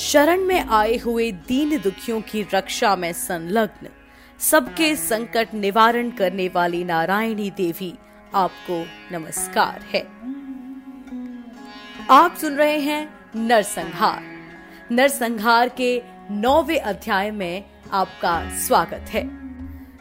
शरण में आए हुए दीन दुखियों की रक्षा में संलग्न। सबके संकट निवारण करने वाली नारायणी देवी आपको नमस्कार है। आप सुन रहे हैं नरसंहार। नरसंहार के नौवे अध्याय में आपका स्वागत है।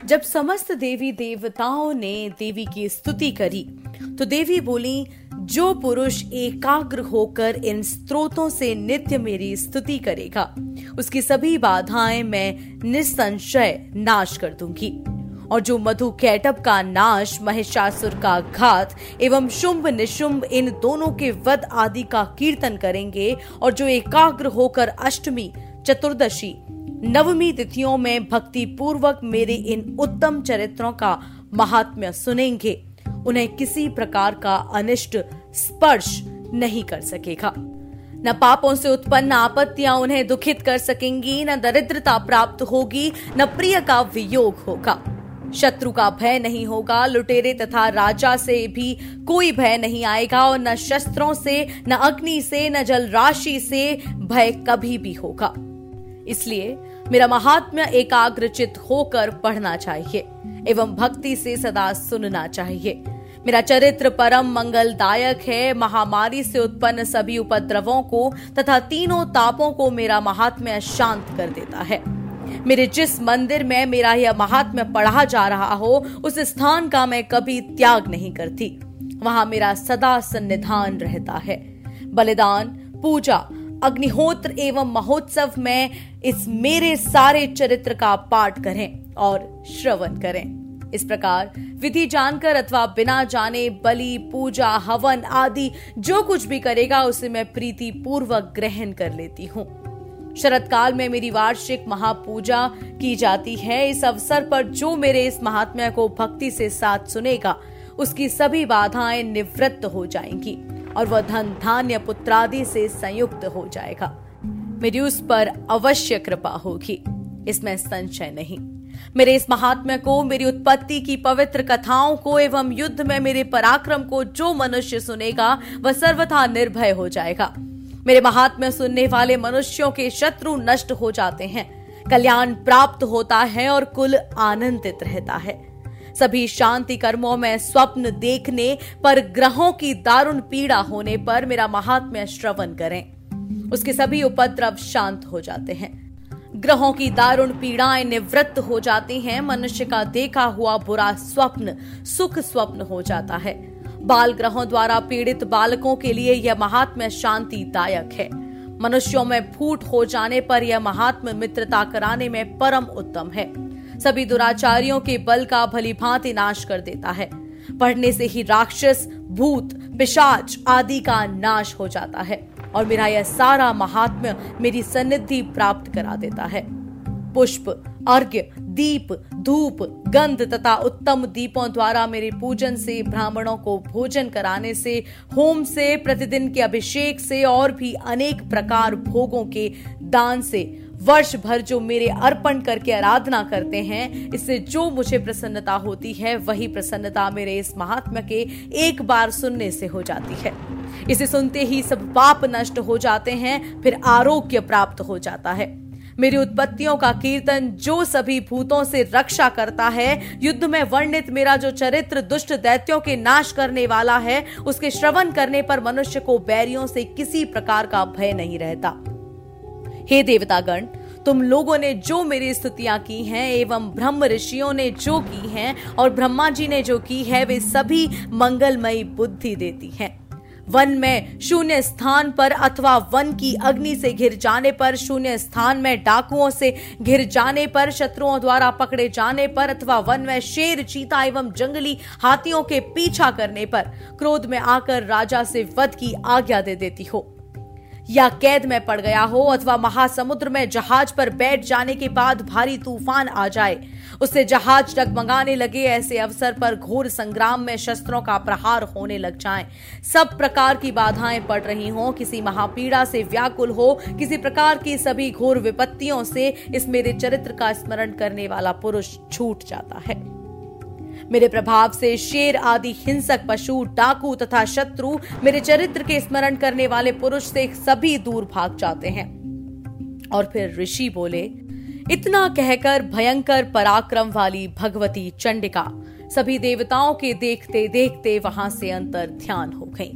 जब समस्त देवी देवताओं ने देवी की स्तुति करी तो देवी बोली, जो पुरुष एकाग्र होकर इन स्त्रोतों से नित्य मेरी स्तुति करेगा, उसकी सभी बाधाएँ मैं निसंशय नाश कर दूँगी। और जो मधु कैटअप का नाश, महिषासुर का घात एवं शुंभ निशुंभ इन दोनों के वध आदि का कीर्तन करेंगे, और जो एकाग्र होकर अष्टमी, चतुर्दशी, नवमी तिथियों में भक्ति पूर्वक मेरे इन उत्तम चरित्रों का महात्म्य सुनेंगे। उन्हें किसी प्रकार का अनिष्ट स्पर्श नहीं कर सकेगा। न पापों से उत्पन्न आपत्तियाँ उन्हें दुखित कर सकेंगी, न दरिद्रता प्राप्त होगी, न प्रिय का वियोग होगा। शत्रु का भय नहीं होगा, लुटेरे तथा राजा से भी कोई भय नहीं आएगा और न शस्त्रों से, न अग्नि से, न जल राशि से भय कभी भी होगा। इसलिए मेरा महात्म्य एकाग्रचित होकर पढ़ना चाहिए, एवं भक्ति से सदा सुनना चाहिए। मेरा चरित्र परम मंगलदायक है, महामारी से उत्पन्न सभी उपद्रवों को तथा तीनों तापों को मेरा महात्म्य शांत कर देता है। मेरे जिस मंदिर में मेरा यह महात्म्य पढ़ा जा रहा हो, उस स्थान का मैं कभी त्याग नहीं करती। वहाँ मेरा सदा सन्निधान रहता है। बलिदान, पूजा अग्निहोत्र एवं महोत्सव में इस मेरे सारे चरित्र का पाठ करें और श्रवण करें। इस प्रकार विधि जानकर अथवा बिना जाने, बलि, पूजा, हवन आदि जो कुछ भी करेगा, उसे मैं प्रीति पूर्वक ग्रहण कर लेती हूँ। शरद काल में मेरी वार्षिक महापूजा की जाती है। इस अवसर पर जो मेरे इस महात्म्य को भक्ति से साथ सुनेगा, उसकी सभी बाधाएँ निवृत्त हो जाएँगी। और वह धन धान्य पुत्रादि से संयुक्त हो जाएगा। मेरी उस पर अवश्य कृपा होगी। इसमें संशय नहीं। मेरे इस महात्म्य को, मेरी उत्पत्ति की पवित्र कथाओं को एवं युद्ध में मेरे पराक्रम को जो मनुष्य सुनेगा, वह सर्वथा निर्भय हो जाएगा। मेरे महात्म्य सुनने वाले मनुष्यों के शत्रु नष्ट हो जाते हैं। कल्याण प्राप्त होता है और कुल आनंदित रहता है। सभी शांति कर्मों में स्वप्न देखने पर ग्रहों की दारुण पीड़ा होने पर मेरा महात्म्य श्रवण करें। उसके सभी उपद्रव शांत हो जाते हैं। ग्रहों की दारुण पीड़ाएँ निवृत्त हो जाती हैं। मनुष्य का देखा हुआ बुरा स्वप्न, सुख स्वप्न हो जाता है। बाल ग्रहों द्वारा पीड़ित बालकों के लिए यह महात्म्य शांतिदायक है। मनुष्यों में फूट हो जाने पर यह महात्म मित्रता कराने में परम उत्तम है। सभी दुराचारियों के बल का भली भांति नाश कर देता है। पढ़ने से ही राक्षस, भूत, पिशाच आदि का नाश हो जाता है और मेरा यह सारा महात्म्य मेरी सन्निधि प्राप्त करा देता है। पुष्प अर्घ्य दीप, धूप, गंध तथा उत्तम दीपों द्वारा मेरे पूजन से, ब्राह्मणों को भोजन कराने से, होम से, प्रतिदिन के अभिषेक से और भी अनेक प्रकार भोगों के दान से वर्ष भर जो मेरे अर्पण करके आराधना करते हैं, इससे जो मुझे प्रसन्नता होती है, वही प्रसन्नता मेरे इस महात्मा के एक बार सुनने से हो जाती है। इसे सुनते ही सब पाप नष्ट हो जाते हैं, फिर आरोग्य प्राप्त हो जाता है। मेरी उत्पत्तियों का कीर्तन जो सभी भूतों से रक्षा करता है, युद्ध में वर्णित मेरा जो चरित्र दुष्ट दैत्यों के नाश करने वाला है, उसके श्रवण करने पर मनुष्य को बैरियों से किसी प्रकार का भय नहीं रहता। हे देवतागण, तुम लोगों ने जो मेरी स्तुतियाँ की हैं एवं ब्रह्म ऋषियों ने जो की हैं और ब्रह्मा जी ने जो की है, वे सभी मंगलमयी बुद्धि देती हैं। वन में शून्य स्थान पर अथवा वन की अग्नि से घिर जाने पर, शून्य स्थान में डाकुओं से घिर जाने पर, शत्रुओं द्वारा पकड़े जाने पर, अथवा वन में शेर, चीता एवं जंगली हाथियों के पीछा करने पर, क्रोध में आकर राजा से वध की आज्ञा दे देती हो। या कैद में पड़ गया हो अथवा महासमुद्र में जहाज़ पर बैठ जाने के बाद भारी तूफ़ान आ जाए। उससे जहाज़ डगमगाने लगे, ऐसे अवसर पर घोर संग्राम में शस्त्रों का प्रहार होने लग जाए। सब प्रकार की बाधाएँ पड़ रही हो। किसी महापीड़ा से व्याकुल हो, किसी प्रकार की सभी घोर विपत्तियों से इस मेरे चरित्र का स्मरण करने वाला पुरुष छूट जाता है। मेरे प्रभाव से शेर, आदि, हिंसक, पशु, डाकू तथा शत्रु मेरे चरित्र के स्मरण करने वाले पुरुष से सभी दूर भाग जाते हैं। और फिर ऋषि बोले, इतना कहकर भयंकर पराक्रम वाली भगवती चंडिका सभी देवताओं के देखते देखते वहाँ से अंतर ध्यान हो गई।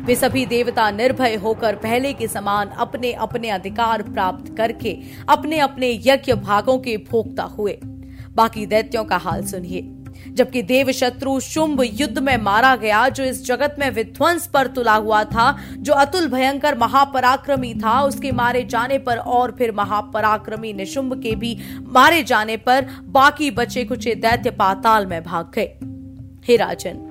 वे सभी देवता निर्भय होकर पहले के समान अपने अपने अधिकार प्राप्त करके अपने अपने यज्ञ भागों के भोक्ता हुए। बाकी दैत्यों का हाल सुनिए। जबकि देव शत्रु शुंभ युद्ध में मारा गया, जो इस जगत में विध्वंस पर तुला हुआ था, जो अतुल भयंकर महापराक्रमी था, उसके मारे जाने पर और फिर महापराक्रमी निशुंभ के भी मारे जाने पर बाकी बचे कुचे दैत्य पाताल में भाग गए। हे राजन,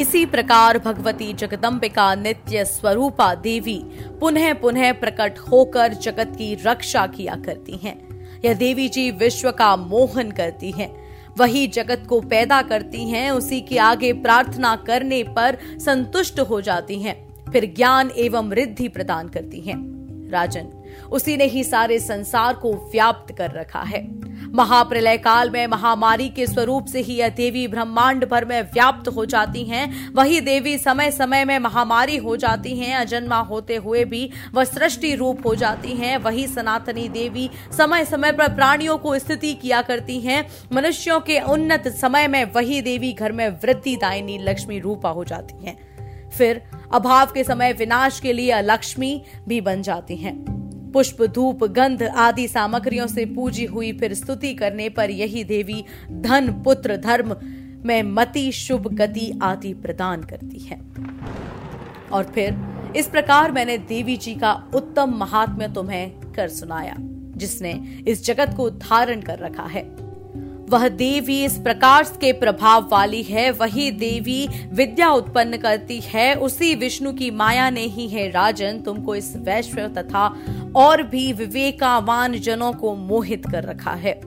इसी प्रकार भगवती जगदम्बिका नित्य स्वरूपा देवी पुनः पुनः प्रकट होकर जगत की रक्षा किया करती हैं। यह देवी जी विश्व का मोहन करती हैं। वही जगत को पैदा करती हैं, उसी के आगे प्रार्थना करने पर संतुष्ट हो जाती हैं, फिर ज्ञान एवं रिद्धि प्रदान करती हैं। राजन, उसी ने ही सारे संसार को व्याप्त कर रखा है। महाप्रलय काल में महामारी के स्वरूप से ही यह देवी ब्रह्मांड भर में व्याप्त हो जाती हैं। वही देवी समय समय में महामारी हो जाती हैं, अजन्मा होते हुए भी वह सृष्टि रूप हो जाती हैं। वही सनातनी देवी समय समय पर प्राणियों को स्थिति किया करती हैं। मनुष्यों के उन्नत समय में वही देवी घर में वृद्धि दायनी लक्ष्मी रूपा हो जाती हैं। फिर अभाव के समय विनाश के लिए लक्ष्मी भी बन जाती हैं। पुष्प, धूप, गंध आदि सामग्रियों से पूजी हुई फिर स्तुति करने पर यही देवी धन, पुत्र, धर्म में मति, शुभ गति आदि प्रदान करती है। और फिर, इस प्रकार मैंने देवी जी का उत्तम महात्म्य तुम्हें कर सुनाया, जिसने इस जगत को धारण कर रखा है। वह देवी इस प्रकार के प्रभाव वाली है, वही देवी विद्या उत्पन्न करती है, उसी विष्णु की माया ने ही है राजन, तुमको इस वैश्व तथा और भी विवेकावान जनों को मोहित कर रखा है।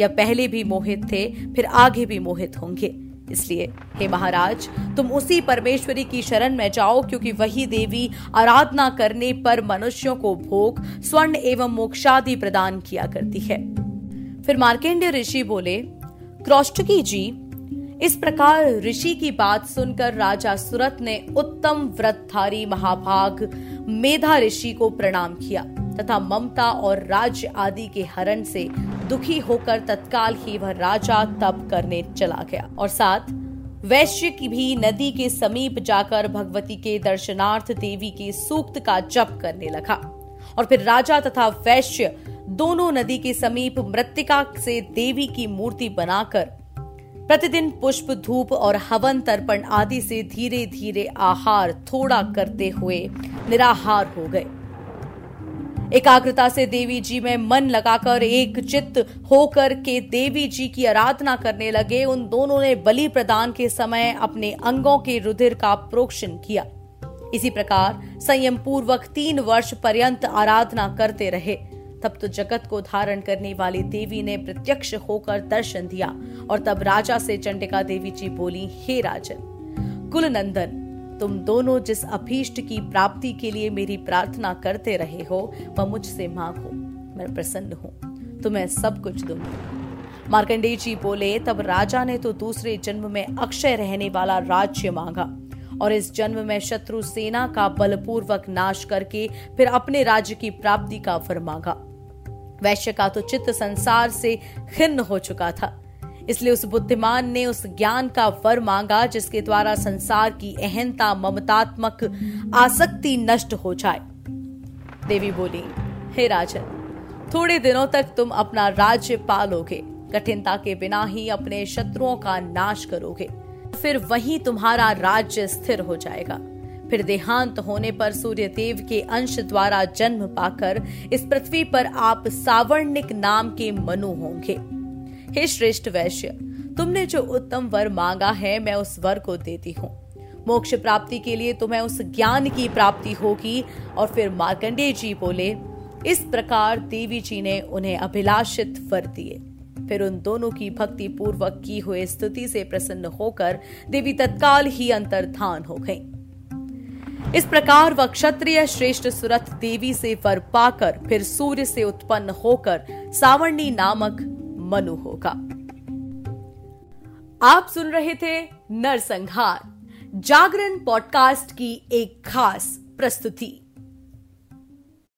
या पहले भी मोहित थे, फिर आगे भी मोहित होंगे। इसलिए, हे महाराज, तुम उसी परमेश्वरी की शरण में जाओ, क्योंकि वही देवी आराधना करने पर मनुष्यों को भोग, स्वर्ण एवं मोक्षादि प्रदान किया करती है। फिर मार्केंड्य ऋषि बोले, क्रौष्टकी जी, इस प्रकार ऋषि की बात सुनकर राजा सुरत ने उत्तम व्रतधारी महाभाग मेधा ऋषि को प्रणाम किया। तथा ममता और राज्य आदि के हरण से दुखी होकर तत्काल ही वह राजा तप करने चला गया। और साथ, वैश्य की भी नदी के समीप जाकर भगवती के दर्शनार्थ देवी के सूक्त का जप करने लगा। और फिर राजा तथा वैश्य दोनों नदी के समीप मृतिका से देवी की मूर्ति बनाकर प्रतिदिन पुष्प, धूप और हवन तर्पण आदि से धीरे धीरे आहार थोड़ा करते हुए निराहार हो गए। एकाग्रता से देवी जी में मन लगाकर, एक चित्त होकर के देवी जी की आराधना करने लगे। उन दोनों ने बलि प्रदान के समय अपने अंगों के रुधिर का प्रोक्षण किया। इसी प्रकार संयम पूर्वक तीन वर्ष पर्यंत आराधना करते रहे। तब तो जगत को धारण करने वाली देवी ने प्रत्यक्ष होकर दर्शन दिया और तब राजा से चंडिका देवी जी बोली, हे राजन कुल नंदन तुम दोनों जिस अभीष्ट की प्राप्ति के लिए मेरी प्रार्थना करते रहे हो, वह मुझसे मांगो। मैं प्रसन्न हूँ। तुम्हें सब कुछ दूँगी। मार्कंडेय जी बोले, तब राजा ने तो दूसरे जन्म में अक्षय रहने वाला राज्य मांगा और इस जन्म में शत्रु सेना का बलपूर्वक नाश करके फिर अपने राज्य की प्राप्ति का फर मांगा। वैश्य का तो चित्त संसार से खिन्न हो चुका था। इसलिए उस बुद्धिमान ने उस ज्ञान का वर मांगा, जिसके द्वारा संसार की अहंता, ममतात्मक आसक्ति नष्ट हो जाए। देवी बोली, हे राजन, थोड़े दिनों तक तुम अपना राज्य पालोगे। कठिनता के बिना ही अपने शत्रुओं का नाश करोगे। फिर वहीं तुम्हारा राज्य स्थिर हो जाएगा। फिर देहांत होने पर सूर्य देव के अंश द्वारा जन्म पाकर इस पृथ्वी पर आप सावर्णिक नाम के मनु होंगे। हे श्रेष्ठ वैश्य, तुमने जो उत्तम वर मांगा है, मैं उस वर को देती हूँ। मोक्ष प्राप्ति के लिए तुम्हें उस ज्ञान की प्राप्ति होगी। और फिर मार्कंडेय जी बोले, इस प्रकार देवी जी ने उन्हें अभिलाषित वर दिए। फिर उन दोनों की भक्ति पूर्वक की हुई स्तुति से प्रसन्न होकर देवी तत्काल ही अंतर्धान हो गई। इस प्रकार वह क्षत्रिय श्रेष्ठ सुरथ देवी से वर पाकर फिर सूर्य से उत्पन्न होकर सावर्णी नामक मनु होगा। आप सुन रहे थे नरसंहार जागरण पॉडकास्ट की एक खास प्रस्तुति।